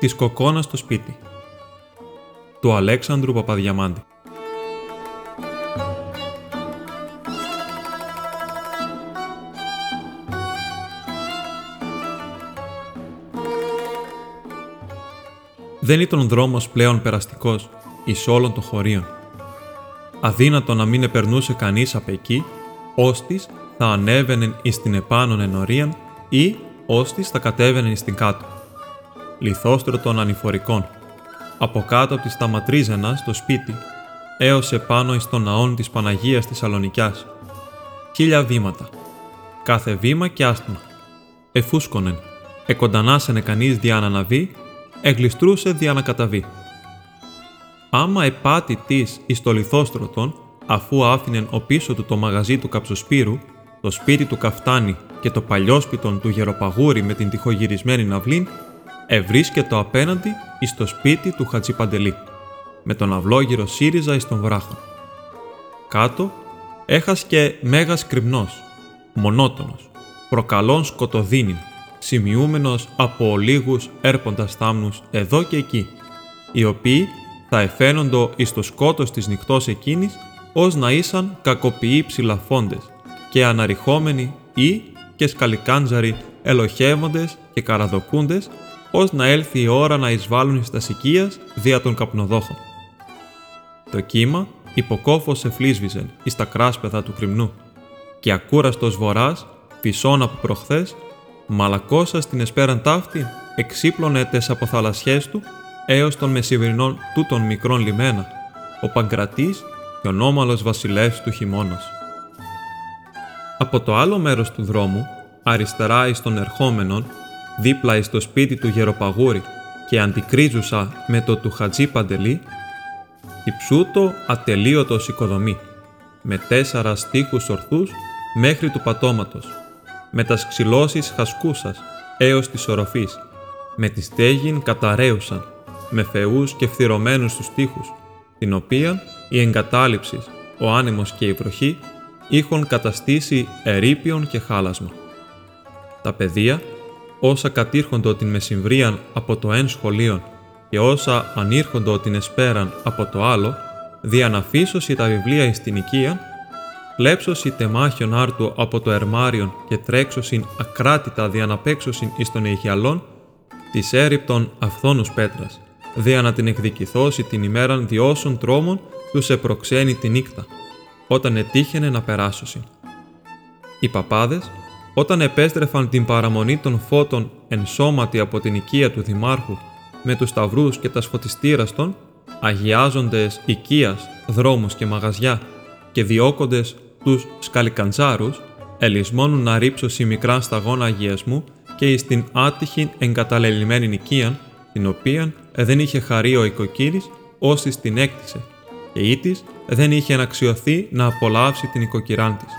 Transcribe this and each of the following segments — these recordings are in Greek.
της κοκόνας στο σπίτι του Αλέξανδρου Παπαδιαμάντη Δεν ήταν δρόμος πλέον περαστικός εις όλων των χωρίων. Αδύνατο να μην επερνούσε κανείς απ' εκεί, ώστις θα ανέβαινε εις την επάνων ενωρίαν ή ώστις θα κατέβαινε εις την κάτω. Λιθόστρο των ανηφορικών. Από κάτω από τη σταματρίζενα στο σπίτι, έως επάνω εις τον ναόν της Παναγίας της Σαλονικιάς. Χίλια βήματα. Κάθε βήμα και άστημα. Εφούσκονεν. Εκοντανάσαινε κανείς δια να αναβεί, εγλιστρούσε δια να καταβεί. Άμα επάτη της εις το λιθόστρωτον, αφού άφηνεν ο πίσω του το μαγαζί του Καψοσπύρου, το σπίτι του Καφτάνη και το παλιόσπιτον του Γεροπαγούρη με την τυχογυρισμένη ναυλήν, ευρίσκετο απέναντι εις το σπίτι του Χατζιπαντελή, με τον αυλόγυρο ΣΥΡΙΖΑ εις τον βράχο. Κάτω έχας και μέγας κρυμνός, μονότονος, προκαλών σκοτωδίνην, σημειούμενος από ολίγους έρποντας θάμνους εδώ και εκεί, οι οποίοι θα εφαίνοντο εις το σκότος της νυχτός εκείνης ως να ήσαν κακοποιοί ψηλαφόντες και αναρριχόμενοι ή και σκαλικάντζαροι ελοχεύοντες και καραδοκούντες ως να έλθει η ώρα να εισβάλλουν εις τα σικίας δια των καπνοδόχων. Το κύμα υποκόφως εφλίσβιζεν εις τα κράσπεδα του κρυμνού και ακούραστος βοράς, φυσών από προχθές, μαλακώσας στην εσπέραν ταύτη, εξύπλωνε τες αποθαλασσιές του έως των μεσημερινών τούτων μικρών λιμένα, ο Παγκρατής και ο νόμαλος βασιλεύς του χειμώνας. Από το άλλο μέρος του δρόμου, αριστερά εις των ερχόμενων, δίπλα εις το σπίτι του Γεροπαγούρη και αντικρίζουσα με το του Χατζή Παντελή, υψούτο ατελείωτος οικοδομή, με τέσσερα στίχους ορθούς μέχρι του πατώματος, με τας ξυλώσεις χασκούσας έως της οροφής, με τη στέγην καταραίουσαν, με θεούς και φθυρωμένους στους τοίχους, την οποία η εγκατάλειψης, ο άνεμος και η βροχή είχαν καταστήσει ερήπιον και χάλασμα. Τα παιδεία, όσα κατήρχοντο την μεσημβρίαν από το εν σχολείον και όσα ανήρχοντο την εσπέραν από το άλλο, διαναφίσωση τα βιβλία εις την οικία, κλέψωση τεμάχιον άρτου από το ερμάριον και τρέξωσιν ακράτητα διαναπέξωσιν εις των Αιγιαλών, της έριπτον αυθόνους πέτρας, δια να την εκδικηθώσει την ημέραν διώσων τρόμων τους επροξένει τη νύχτα, όταν ετύχαινε να περάσωσιν. Οι παπάδες, όταν επέστρεφαν την παραμονή των φώτων ενσώματι από την οικία του Δημάρχου με τους σταυρούς και τας σφωτιστήρας των, αγιάζοντες οικίας, δρόμους και μαγαζιά και διώκοντες τους σκαλικαντζάρους, ελισμώνουν να ρίψωση μικρά σταγόνα αγιασμού και εις την άτυχη εγκαταλελειμμένη οικίαν, την οποίαν δεν είχε χαρεί ο οικοκύρης όσοι την έκτισε και ή της δεν είχε αναξιωθεί να απολαύσει την οικοκυράν της.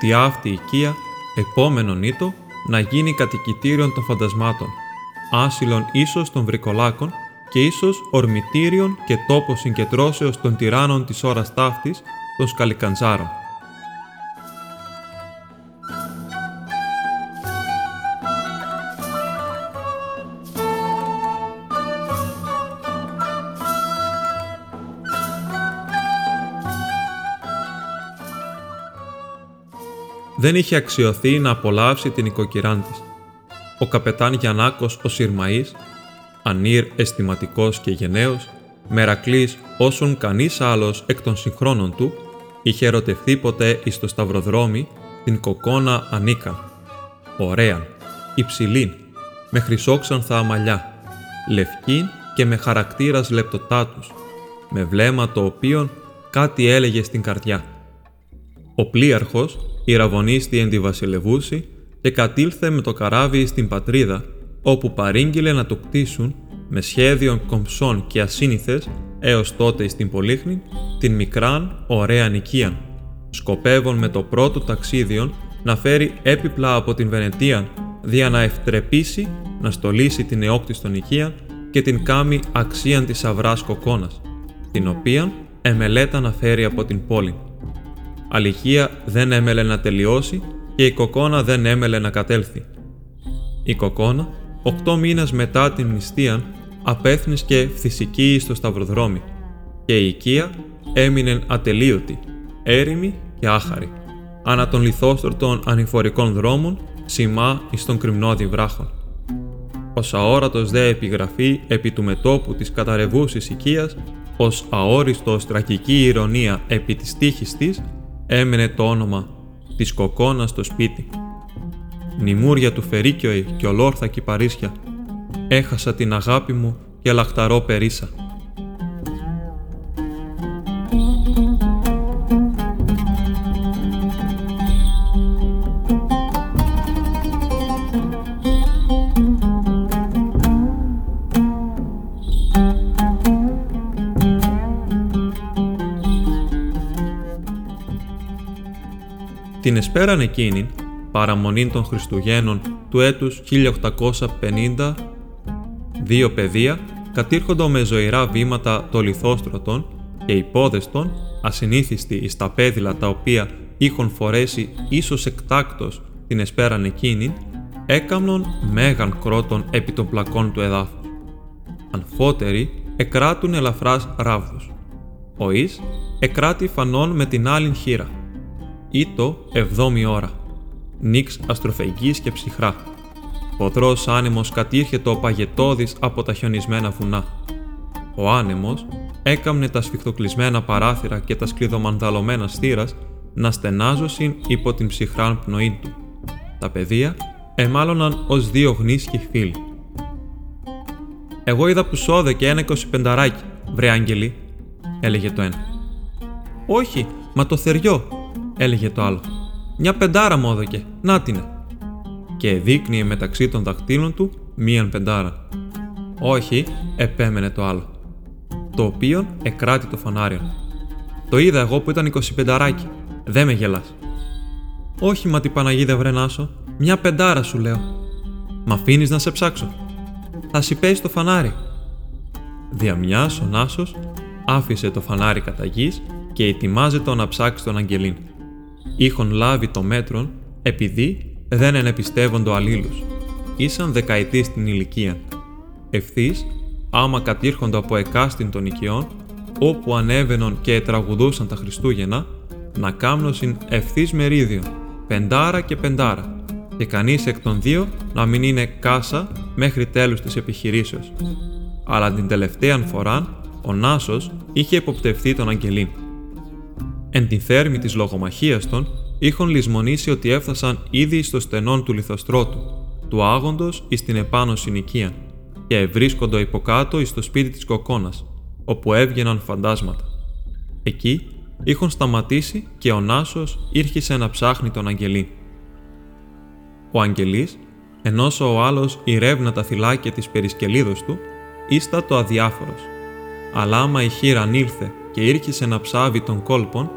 Τι αυτή η οικία, επόμενο νήτο, να γίνει κατοικητήριον των φαντασμάτων, άσυλον ίσως των βρικολάκων και ίσως ορμητήριον και τόπος συγκεντρώσεως των τυράννων της ώρας ταύτης, των σκαλικαντζάρων. Δεν είχε αξιωθεί να απολαύσει την οικοκυράν της. Ο καπετάν Γιαννάκος ο Συρμαής, ανήρ αισθηματικός και γενναίος, μερακλής όσον κανείς άλλος εκ των συγχρόνων του, είχε ερωτευθεί ποτέ εις το σταυροδρόμι την κοκόνα Ανίκαν, ωραίαν, υψηλήν, με χρυσόξανθα αμαλιά, λευκήν και με χαρακτήρας λεπτοτάτους, με βλέμμα το οποίον κάτι έλεγε στην καρδιά. Ο πλοίαρχος ηραβωνίστη εν τη βασιλευούση και κατήλθε με το καράβι στην πατρίδα, όπου παρήγγειλε να το κτίσουν με σχέδιο κομψών και ασύνηθες έως τότε στην Πολύχνη την μικράν ωραία νοικίαν, σκοπεύων με το πρώτο ταξίδιον να φέρει έπιπλα από την Βενετία δια να ευτρεπήσει να στολίσει την εόκτιστον οικία και την κάμη αξίαν της αυράς κοκόνας, την οποία εμελέτα να φέρει από την πόλη. Αλυχία δεν έμελε να τελειώσει και η κοκόνα δεν έμελε να κατέλθει. Η κοκόνα οκτώ μήνες μετά την νηστεία, απέθνησε φυσική στο σταυροδρόμι και η οικία έμεινε ατελείωτη, έρημη και άχαρη, ανά των λιθόστρωτων ανηφορικών δρόμων, σημά εις των κρυμνώδη βράχων. Ως αόρατος δε επιγραφή επί του μετόπου της καταρρευούσης οικίας, ως αόριστος τραγική ηρωνία επί της τύχης της, έμενε το όνομα της κοκόνας στο σπίτι. Νιμούρια του Φερίκιοη και ολόρθακη Παρίσια, έχασα την αγάπη μου και λαχταρό περίσα. Την εσπέραν εκείνη, παραμονή των Χριστουγέννων του έτους 1850, δύο παιδεία κατήρχοντο με ζωηρά βήματα των λιθόστρωτων και υπόδεστον, ασυνήθιστοι εις τα πέδιλα τα οποία είχαν φορέσει ίσως εκτάκτος την εσπέραν εκείνη, έκαμνον μέγαν κρότον επί των πλακών του εδάφους. Ανφότεροι εκράτουν ελαφράς ράβδους. Ο εις εκράτη φανών με την άλλη χείρα το εβδόμη ώρα. Νίξ αστροφεγγής και ψυχρά. Ποδρός άνεμος κατήρχεται ο παγετώδης από τα χιονισμένα βουνά. Ο άνεμος έκαμνε τα σφιχτοκλεισμένα παράθυρα και τα σκληρομανδαλωμένα στήρας να στενάζωσιν υπό την ψυχράν πνοή του. Τα παιδεία εμάλωναν ως δύο γνήσιοι φίλοι. «Εγώ είδα που σώδε και ένα εικοσιπενταράκι, βρε άγγελοι», έλεγε το ένα. «Όχι, μα το θεριό», έλεγε το άλλο. Μια πεντάρα μου έδωκε, να την. Και δείχνει μεταξύ των δαχτύλων του μίαν πεντάρα. Όχι, επέμενε το άλλο. Το οποίο εκράτη το φανάριο. Το είδα εγώ που ήταν 25 ράκι. Δεν με γελάς. Όχι, μα τι Παναγίδε βρενάσω. Μια πεντάρα σου λέω. Μ' αφήνεις να σε ψάξω. Θα σου πέσει το φανάρι. Διαμιάς ο Νάσος άφησε το φανάρι κατά γης και ετοιμάζεται να ψάξει τον Αγγελίν είχον λάβει το μέτρον επειδή δεν ενεπιστεύοντο αλλήλους. Ήσαν δεκαετή στην ηλικία. Ευθύς, άμα κατήρχοντο από εκάστην των οικειών, όπου ανέβαινον και τραγουδούσαν τα Χριστούγεννα, να κάμνωσιν ευθύς μερίδιο, πεντάρα και πεντάρα, και κανείς εκ των δύο να μην είναι κάσα μέχρι τέλους της επιχειρήσεως. Αλλά την τελευταία φορά, ο Νάσος είχε υποπτευθεί τον Αγγελίν. Εν τη θέρμη της λογομαχίας των, είχαν λησμονήσει ότι έφτασαν ήδη στο στενόν του λιθοστρώτου, του άγοντος εις την επάνω συνοικία, και ευρίσκοντο υποκάτω εις το σπίτι της κοκόνας, όπου έβγαιναν φαντάσματα. Εκεί είχαν σταματήσει και ο Νάσος ήρχισε να ψάχνει τον Αγγελί. Ο Αγγελής, ενώ ο άλλος ηρεύνα τα θυλάκια της περισκελίδος του, ίστατο αδιάφορος. Αλλά άμα η χείρα ήλθε και ήρχισε να ψάβει τον κόλπον,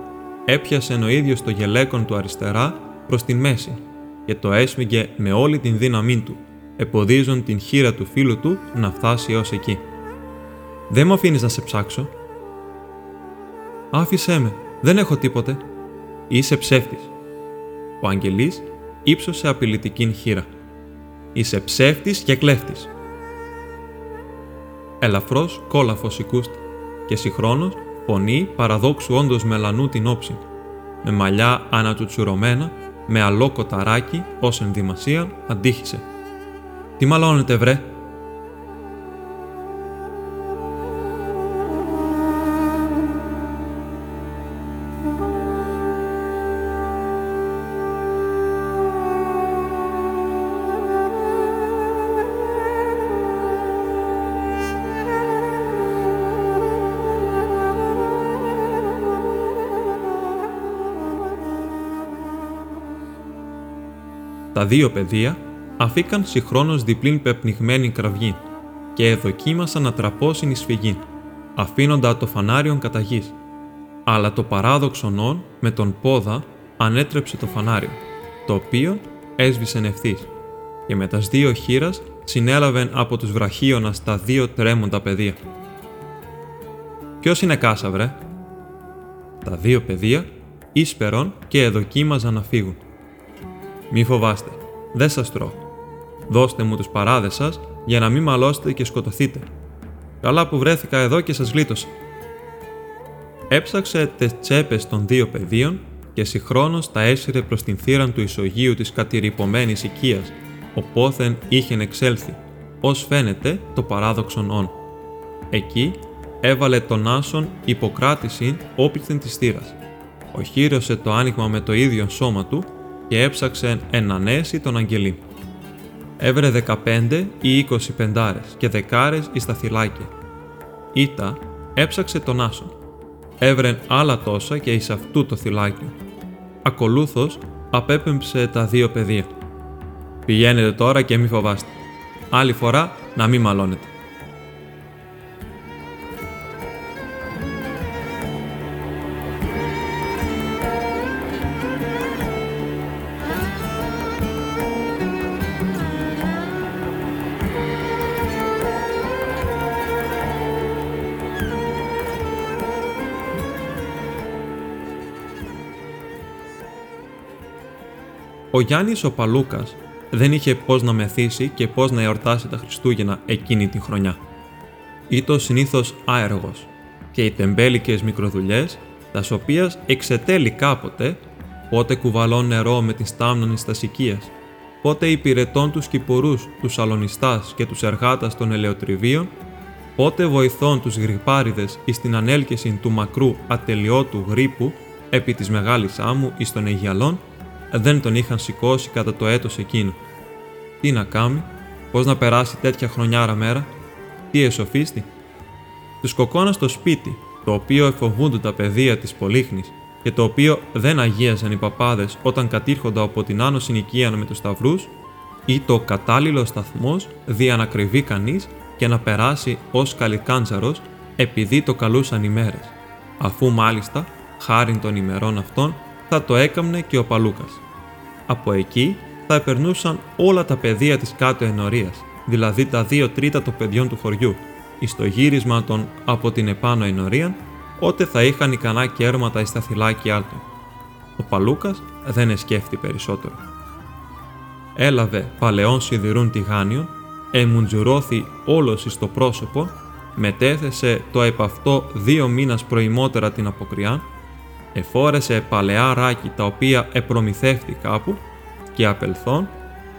έπιασε ο ίδιος το γελέκον του αριστερά προς τη μέση και το έσμιγε με όλη την δύναμή του, εποδίζον την χείρα του φίλου του να φτάσει έως εκεί. «Δεν μου αφήνεις να σε ψάξω». «Άφησέ με, δεν έχω τίποτε». «Είσαι ψεύτης». Ο Αγγελής ύψωσε απειλητικήν χείρα. «Είσαι ψεύτης και κλέφτης». Ελαφρώς κόλαφος οικούστη και συγχρόνως Φωνή παραδόξου όντως μελανού την όψη, με μαλλιά ανατουτσουρωμένα, με αλό κοταράκι ως ενδυμασία αντίχησε. «Τι μαλώνετε βρε» Τα δύο παιδεία αφήκαν συγχρόνως διπλήν πεπνιγμένη κραυγή και εδοκίμασαν να τραπώσουν εις φυγή, αφήνοντα το φανάριον κατά γης. Αλλά το παράδοξο νόν με τον πόδα ανέτρεψε το φανάριο, το οποίο έσβησε ευθύ και με τας δύο χείρας συνέλαβεν από τους βραχίωνας τα δύο τρέμοντα παιδεία. Ποιος είναι κάσα, βρε; Τα δύο παιδεία ίσπερον και εδοκίμαζαν να φύγουν. Μη φοβάστε, δεν σας τρώω. Δώστε μου τους παράδες σας για να μην μαλώσετε και σκοτωθείτε. Καλά που βρέθηκα εδώ και σας γλίτωσα. Έψαξε τις τσέπες των δύο παιδίων και συγχρόνως τα έσυρε προς την θύραν του ισογείου της κατηρυπωμένης οικίας, οπόθεν είχε εξέλθει, ως φαίνεται το παράδοξον όν. Εκεί έβαλε τον άσον υποκράτηση όπληθεν της θύρας. Οχύρωσε το άνοιγμα με το ίδιο σώμα του και έψαξε ενανέσει τον αγγελί. Έβρε 15 ή 20 πεντάρες και δεκάρες εις τα θυλάκια. Ήτα έψαξε τον άσον. Έβρεν άλλα τόσα και εις αυτού το θυλάκιο. Ακολούθως απέπεμψε τα δύο παιδεία. Πηγαίνετε τώρα και μη φοβάστε. Άλλη φορά να μην μαλώνετε. Ο Γιάννης ο Παλούκας δεν είχε πώς να μεθύσει και πώς να εορτάσει τα Χριστούγεννα εκείνη την χρονιά. Ήταν συνήθως άεργος και οι τεμπέλικες μικροδουλειές, τας οποίας εξετέλει κάποτε, πότε κουβαλών νερό με την στάμνανη στασικίας, πότε υπηρετών τους κυπουρούς, τους αλωνιστάς και τους εργάτας των ελαιοτριβίων, πότε βοηθών τους γρυπάριδες εις την ανέλκυση του μακρού ατελειώτου γρήπου επί της μεγάλης άμμου εις των Αιγιαλών, δεν τον είχαν σηκώσει κατά το έτος εκείνο. Τι να κάνει, πώς να περάσει τέτοια χρονιάρα μέρα, τι εσοφίστη. Τους κοκόνα στο σπίτι, το οποίο εφοβούνται τα παιδεία της Πολύχνης και το οποίο δεν αγίαζαν οι παπάδες όταν κατήρχονταν από την άνω συνοικία με τους σταυρούς, ή το κατάλληλο σταθμός δια να κρυβεί κανείς και να περάσει ως καλικάντζαρος επειδή το καλούσαν οι μέρες, αφού μάλιστα, χάριν των ημερών αυτών, θα το έκαμνε και ο Παλούκας. Από εκεί θα επερνούσαν όλα τα παιδεία της κάτω ενορίας, δηλαδή τα δύο τρίτα των παιδιών του χωριού, εις το γύρισμα των από την επάνω ενορία, ότε θα είχαν ικανά κέρματα εις τα θυλάκια του. Ο Παλούκας δεν εσκέφτη περισσότερο. Έλαβε παλαιόν σιδηρούν τηγάνιον, εμουντζουρώθη όλος εις το πρόσωπο, μετέθεσε το επαυτό δύο μήνας προημότερα την αποκριά, εφόρεσε παλαιά ράκι τα οποία επρομηθεύτη κάπου και απελθόν,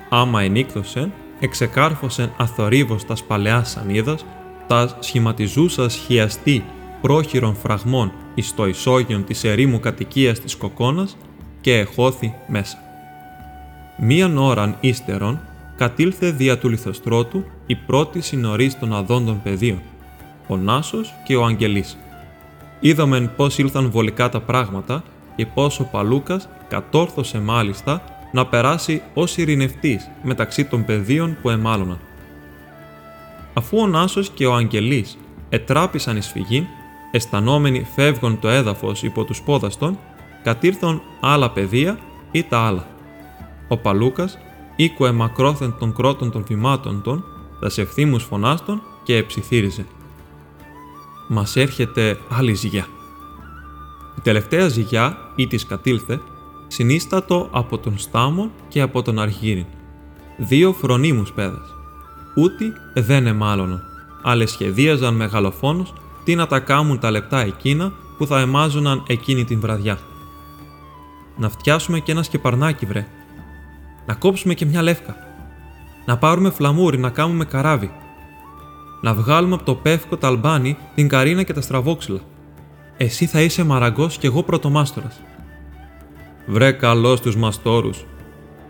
άμα ενίκδωσεν, εξεκάρφωσεν αθορύβως τας παλαιάς σανίδας, τας σχηματιζούσας χιαστή πρόχειρων φραγμών εις το ισόγειον της ερήμου κατοικίας της Κοκόνας και εχώθη μέσα. Μίαν ώραν ύστερον κατήλθε δια του λιθοστρώτου η πρώτη συνορής των αδόντων πεδίων, ο Νάσος και ο Αγγελής. Είδαμεν πώς ήλθαν βολικά τα πράγματα και πώς ο Παλούκας κατόρθωσε μάλιστα να περάσει ως ειρηνευτής μεταξύ των πεδίων που εμάλωναν. Αφού ο Νάσος και ο Αγγελής ετράπησαν εις φυγήν, αισθανόμενοι φεύγουν το έδαφος υπό τους πόδαστον, κατήρθον άλλα πεδία ή τα άλλα. Ο Παλούκας οίκουε μακρόθεν των κρότων των βημάτων των, τας σευθύμους φωνάστων και εψιθύριζε μας έρχεται άλλη ζυγιά. Η τελευταία ζυγιά ή της κατήλθε συνίστατο από τον Στάμον και από τον Αργύριν, δύο φρονίμους πέδες. Ούτι δεν εμάλωναν, αλλά σχεδίαζαν μεγαλοφόνος τι να τα κάμουν τα λεπτά εκείνα που θα εμάζωναν εκείνη την βραδιά. Να φτιάσουμε και ένα σκεπαρνάκι, βρε. Να κόψουμε και μια λεύκα. Να πάρουμε φλαμούρι να κάνουμε καράβι να βγάλουμε από το πεύκο τα αλμπάνι, την καρίνα και τα στραβόξυλα. Εσύ θα είσαι μαραγκός και εγώ πρωτομάστορας. Βρε καλός τους μαστόρου,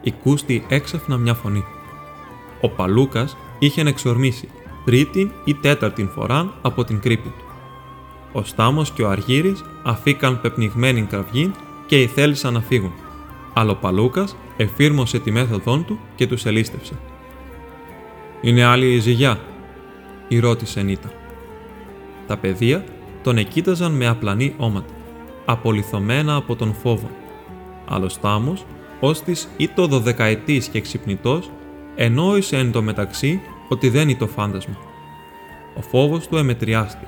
Οικούστη έξαφνα μια φωνή. Ο Παλούκας είχε εξορμήσει τρίτη ή τέταρτη φορά από την κρύπη του. Ο Στάμος και ο Αργύρης αφήκαν πεπνιγμένη κραυγή και ηθέλησαν να φύγουν. Αλλά ο Παλούκας εφήρμοσε τη μέθοδόν του και τους ελίστευσε. Είναι άλλη η ζυγιά, η ρώτησε Νίτα. Τα παιδεία τον εκείταζαν με απλανή όματα, απολυθωμένα από τον φόβο. Άλλο τάμος, ως της ή το δωδεκαετής και ξυπνητός, ενόησε εν τω μεταξύ ότι δεν είναι το φάντασμα. Ο φόβος του εμετριάστη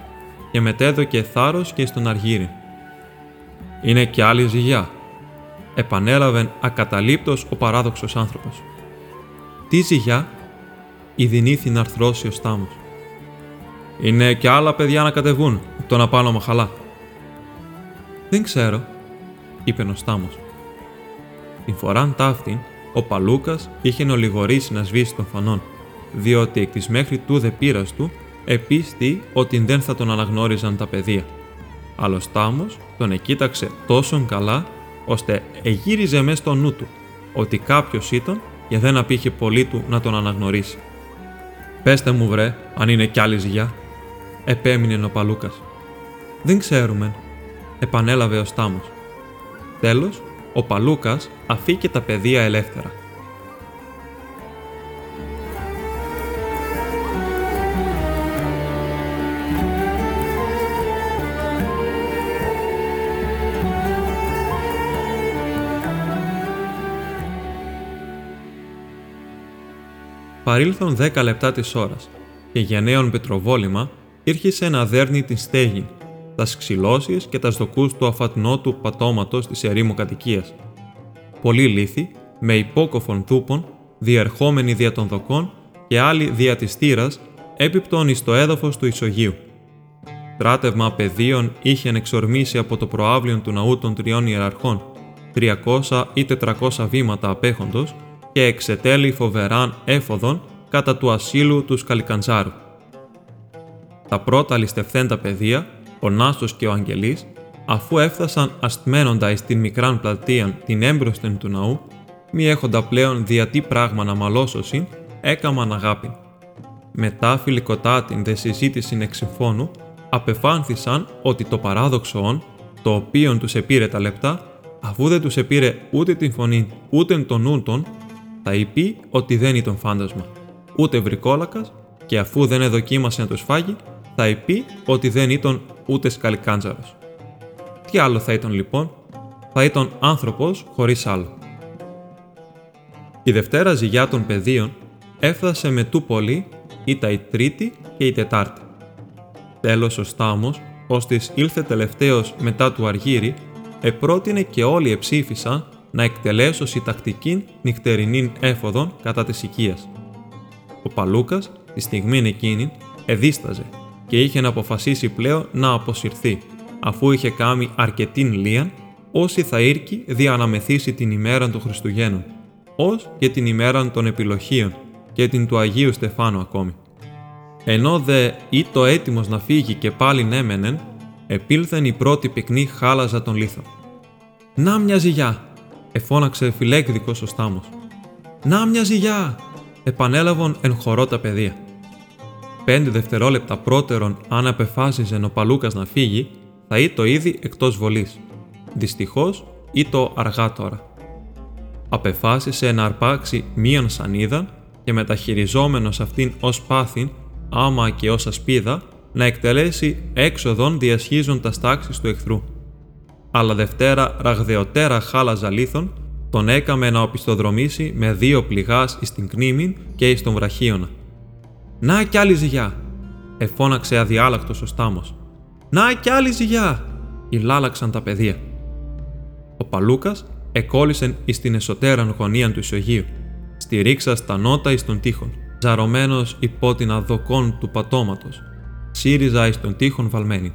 και μετέδωκε θάρρος και στον Αργύρι. «Είναι κι άλλη ζυγιά», επανέλαβε ακαταλείπτος ο παράδοξος άνθρωπος. «Τι ζυγιά» ειδηνήθη να αρθρώσει ο Στάμος. «Είναι και άλλα παιδιά να κατεβούν, το να πάνω μαχαλά». «Δεν ξέρω», είπε ο Στάμος. Την φοράν ταύτην, ο Παλούκας είχε ολιγορήσει να σβήσει των φανών, διότι εκ της μέχρι τούδε πείρας του επίστη ότι δεν θα τον αναγνώριζαν τα παιδεία. Αλλά ο Στάμος τον εκοίταξε τόσο καλά, ώστε εγύριζε μέσα στο νου του ότι κάποιος ήταν και δεν απήχε πολύ του να τον αναγνωρίσει. «Πέστε μου βρε, αν είναι κι άλλη ζυγιά», επέμεινε ο Παλούκας. «Δεν ξέρουμε», επανέλαβε ο Στάμος. Τέλος, ο Παλούκας αφήκε τα παιδεία ελεύθερα. Παρήλθον δέκα λεπτά της ώρας και για νέον πετροβόλημα ήρχισε να δέρνει την στέγη, τας ξυλώσεις και τας δοκούς του αφατνότου πατώματος της ερήμου κατοικίας. Πολλοί λύθοι, με υπόκοφων τούπων, διερχόμενοι δια των δοκών και άλλοι δια της θύρας, έπιπτον εις το έδαφος του Ισογείου. Τράτευμα παιδίων είχε εξορμήσει από το προάβλιο του ναού των τριών ιεραρχών, 300 ή 400 βήματα απέχοντος, και εξετέλει φοβεράν έφοδον κατά του ασύλου τους Σκαλικαντζάρου. Τα πρώτα ληστευθέντα παιδεία, ο Νάστος και ο Αγγελής, αφού έφτασαν αστμένοντα εις την μικράν πλατείαν την έμπροσθεν του ναού, μη έχοντα πλέον δια τι πράγμα να μαλώσωσιν, έκαμαν αγάπη. Μετά φιλικοτάτην δε συζήτησιν εξυφώνου, απεφάνθησαν ότι το παράδοξο όν, το οποίο τους επήρε τα λεπτά, αφού δεν τους επήρε ούτε την φωνή ούτε τον νου θα είπε ότι δεν ήταν φάντασμα, ούτε βρικόλακας, και αφού δεν εδοκίμασε να το σφάγει, θα είπε ότι δεν ήταν ούτε σκαλικάντζαρος. Τι άλλο θα ήταν λοιπόν, θα ήταν άνθρωπος χωρίς άλλο. Η Δευτέρα ζυγιά των παιδίων έφτασε με του πολύ ήταν η Τρίτη και η Τετάρτη. Τέλος ο Στάμος, ώστις ήλθε τελευταίος μετά του Αργύρι, επρότεινε και όλοι εψήφισαν να εκτελέσω τακτική νυχτερινή έφοδον κατά της οικίας. Ο Παλούκας, τη στιγμή εκείνη, εδίσταζε και είχε να αποφασίσει πλέον να αποσυρθεί, αφού είχε κάνει αρκετή λίαν, όσοι θα ήρκει δια να μεθύσει την ημέρα των Χριστουγέννων, ως και την ημέρα των επιλοχίων και την του Αγίου Στεφάνου ακόμη. Ενώ δε ή το έτοιμος να φύγει και πάλι νέμενεν, επήλθεν η πρώτη πυκνή χάλαζα των λίθων. «Να μια ζυγιά», εφώναξε φιλέκδικος ο Στάμος. «Να μια ζυγιά!» επανέλαβαν εν χορό τα παιδεία. Πέντε δευτερόλεπτα πρώτερον, αν απεφάσιζε ο Παλούκας να φύγει, θα το ήδη εκτός βολής. Δυστυχώς, το αργά τώρα. Απεφάσισε να αρπάξει μίαν σανίδα και μεταχειριζόμενος αυτήν ως πάθην, άμα και ως ασπίδα, να εκτελέσει έξοδον διασχίζουν τας τάξεις του εχθρού αλλά Δευτέρα ραγδαιοτέρα χάλαζα λίθον, τον έκαμε να οπισθοδρομήσει με δύο πληγάς εις την κνήμην και εις τον βραχίωνα. «Να κι άλλη ζυγιά», εφώναξε αδιάλακτος ο Στάμος. «Να κι άλλη ζυγιά», ηλάλαξαν τα παιδεία. Ο Παλούκας εκόλλησε εις την εσωτέραν γωνία του Ισογείου, στηρίξα στα νότα εις τον τείχον, ζαρωμένος υπό την αδοκόν του πατώματος, σύριζα εις τον τείχον βαλμένη.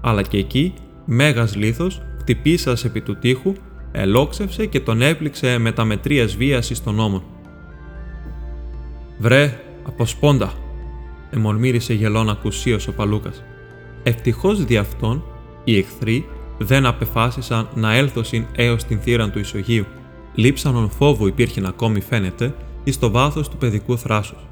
Αλλά και εκεί Μέγας λίθος, χτυπήσας επί του τείχου, ελόξευσε και τον έπληξε με τα μετρίας βίαση στον ώμο. «Βρε, από σπόντα», εμορμήρισε γελών ακουσίως ο Παλούκας. Ευτυχώς δι' αυτόν, οι εχθροί δεν απεφάσισαν να έλθωσιν έως την θύραν του Ισογείου. Λείψανον φόβου υπήρχε ακόμη φαίνεται εις το βάθος του παιδικού θράσους.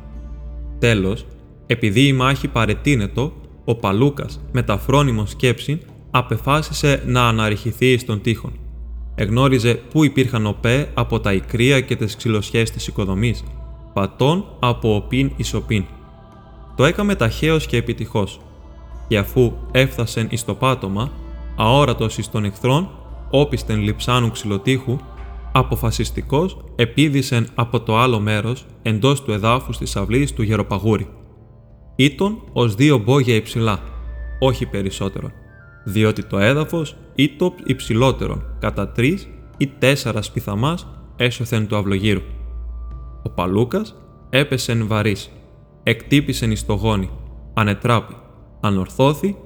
Τέλος, επειδή η μάχη παρετείνετο, ο Παλούκας με τα φρόνιμο σκέψη απεφάσισε να αναρριχηθεί στον τείχον. Εγνώριζε πού υπήρχαν οπέ από τα ικρία και τις ξυλοσιές της οικοδομής, πατών από οπίν ισοπίν. Το έκαμε ταχαίως και επιτυχώς, και αφού έφτασεν εις το πάτωμα, αόρατος εις των εχθρών, όπιστεν λιψάνου ξυλοτύχου, αποφασιστικός επίδησεν από το άλλο μέρος εντός του εδάφους της αυλής του γεροπαγούρη. Ήτον ως δύο μπόγια υψηλά, όχι περισσότερο διότι το έδαφος ή το υψηλότερο κατά τρεις ή τέσσερας σπιθαμάς έσωθεν του αυλογύρου. Ο Παλούκας έπεσεν βαρύς εκτύπησεν εις το γόνι, ανετράπη, ανορθώθη,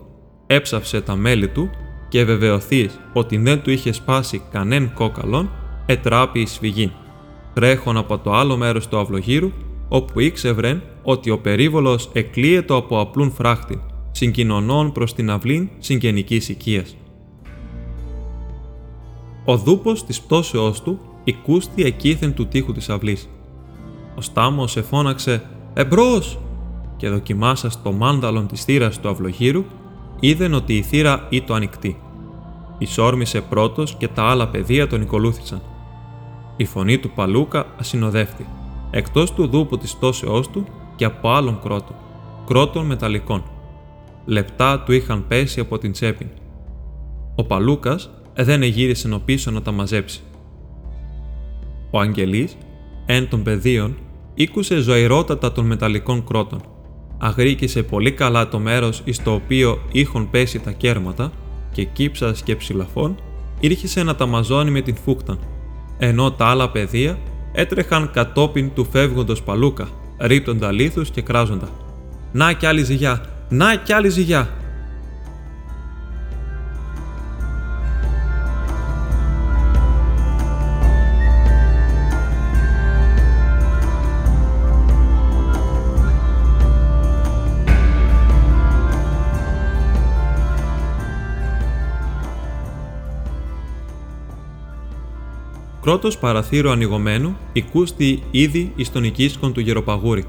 έψαυσε τα μέλη του και βεβαιωθείς ότι δεν του είχε σπάσει κανέν κόκαλον, ετράπη εις φυγή. Τρέχον από το άλλο μέρος του αυλογύρου, όπου ήξευρεν ότι ο περίβολος εκλείετο από απλούν φράχτη, συγκοινωνών προς την αυλήν συγγενικής οικίας. Ο δούπος της πτώσεώς του οικούστη εκείθεν του τείχου της αυλής. Ο Στάμος εφώναξε «Εμπρός!» και δοκιμάσας το μάνταλον της θύρας του αυλογύρου, είδεν ότι η θύρα ήταν ανοιχτή. Ισόρμησε πρώτος και τα άλλα παιδεία τον ακολούθησαν. Η φωνή του Παλούκα ασυνοδεύτη, εκτός του δούπου της πτώσεώς του και από άλλων κρότων, κρότων μεταλλικών. Λεπτά του είχαν πέσει από την τσέπη. Ο Παλούκας δεν εγύρισε πίσω να τα μαζέψει. Ο Αγγελής, εν των πεδίων, ήκουσε ζωηρότατα των μεταλλικών κρότων. Αγρίκησε πολύ καλά το μέρος εις το οποίο είχαν πέσει τα κέρματα και κύψας και ψηλαφών ήρχισε να τα μαζώνει με την φούκτα, ενώ τα άλλα πεδία έτρεχαν κατόπιν του φεύγοντος παλούκα, ρίπτοντα λίθους και κράζοντα. «Να κι άλλη ζυγιά! Να κι άλλη ζυγιά!» Πρώτος παραθύρω ανοιγωμένου, οικούστη ήδη εις τον οικίσκον του γεροπαγούρη.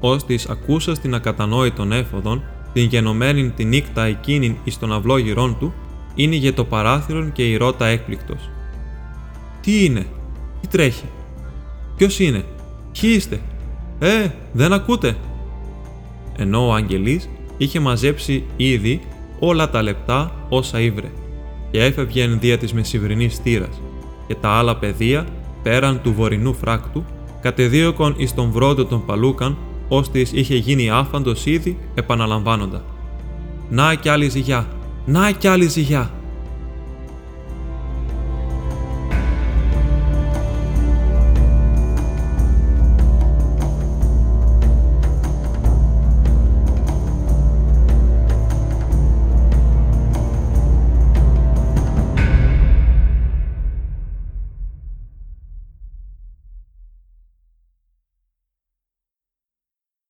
Ως της ακούσας την ακατανόητον έφοδον, την γενομένην την νύκτα εκείνην εις τον αυλό γυρών του, είναι για το παράθυρον και η ρότα έκπληκτος. Τι είναι, τι τρέχει, ποιος είναι, ποιοι είστε, ε, δεν ακούτε; Ενώ ο Αγγελής είχε μαζέψει ήδη όλα τα λεπτά όσα ήβρε και έφευγε δια της μεσηβρινής στήρας και τα άλλα πεδία, πέραν του βορεινού φράκτου, κατεδίωκον εις τον βρόντο των παλούκαν, ώστις είχε γίνει άφαντος ήδη επαναλαμβάνοντα. «Να κι άλλη ζυγιά! Να κι άλλη ζυγιά!»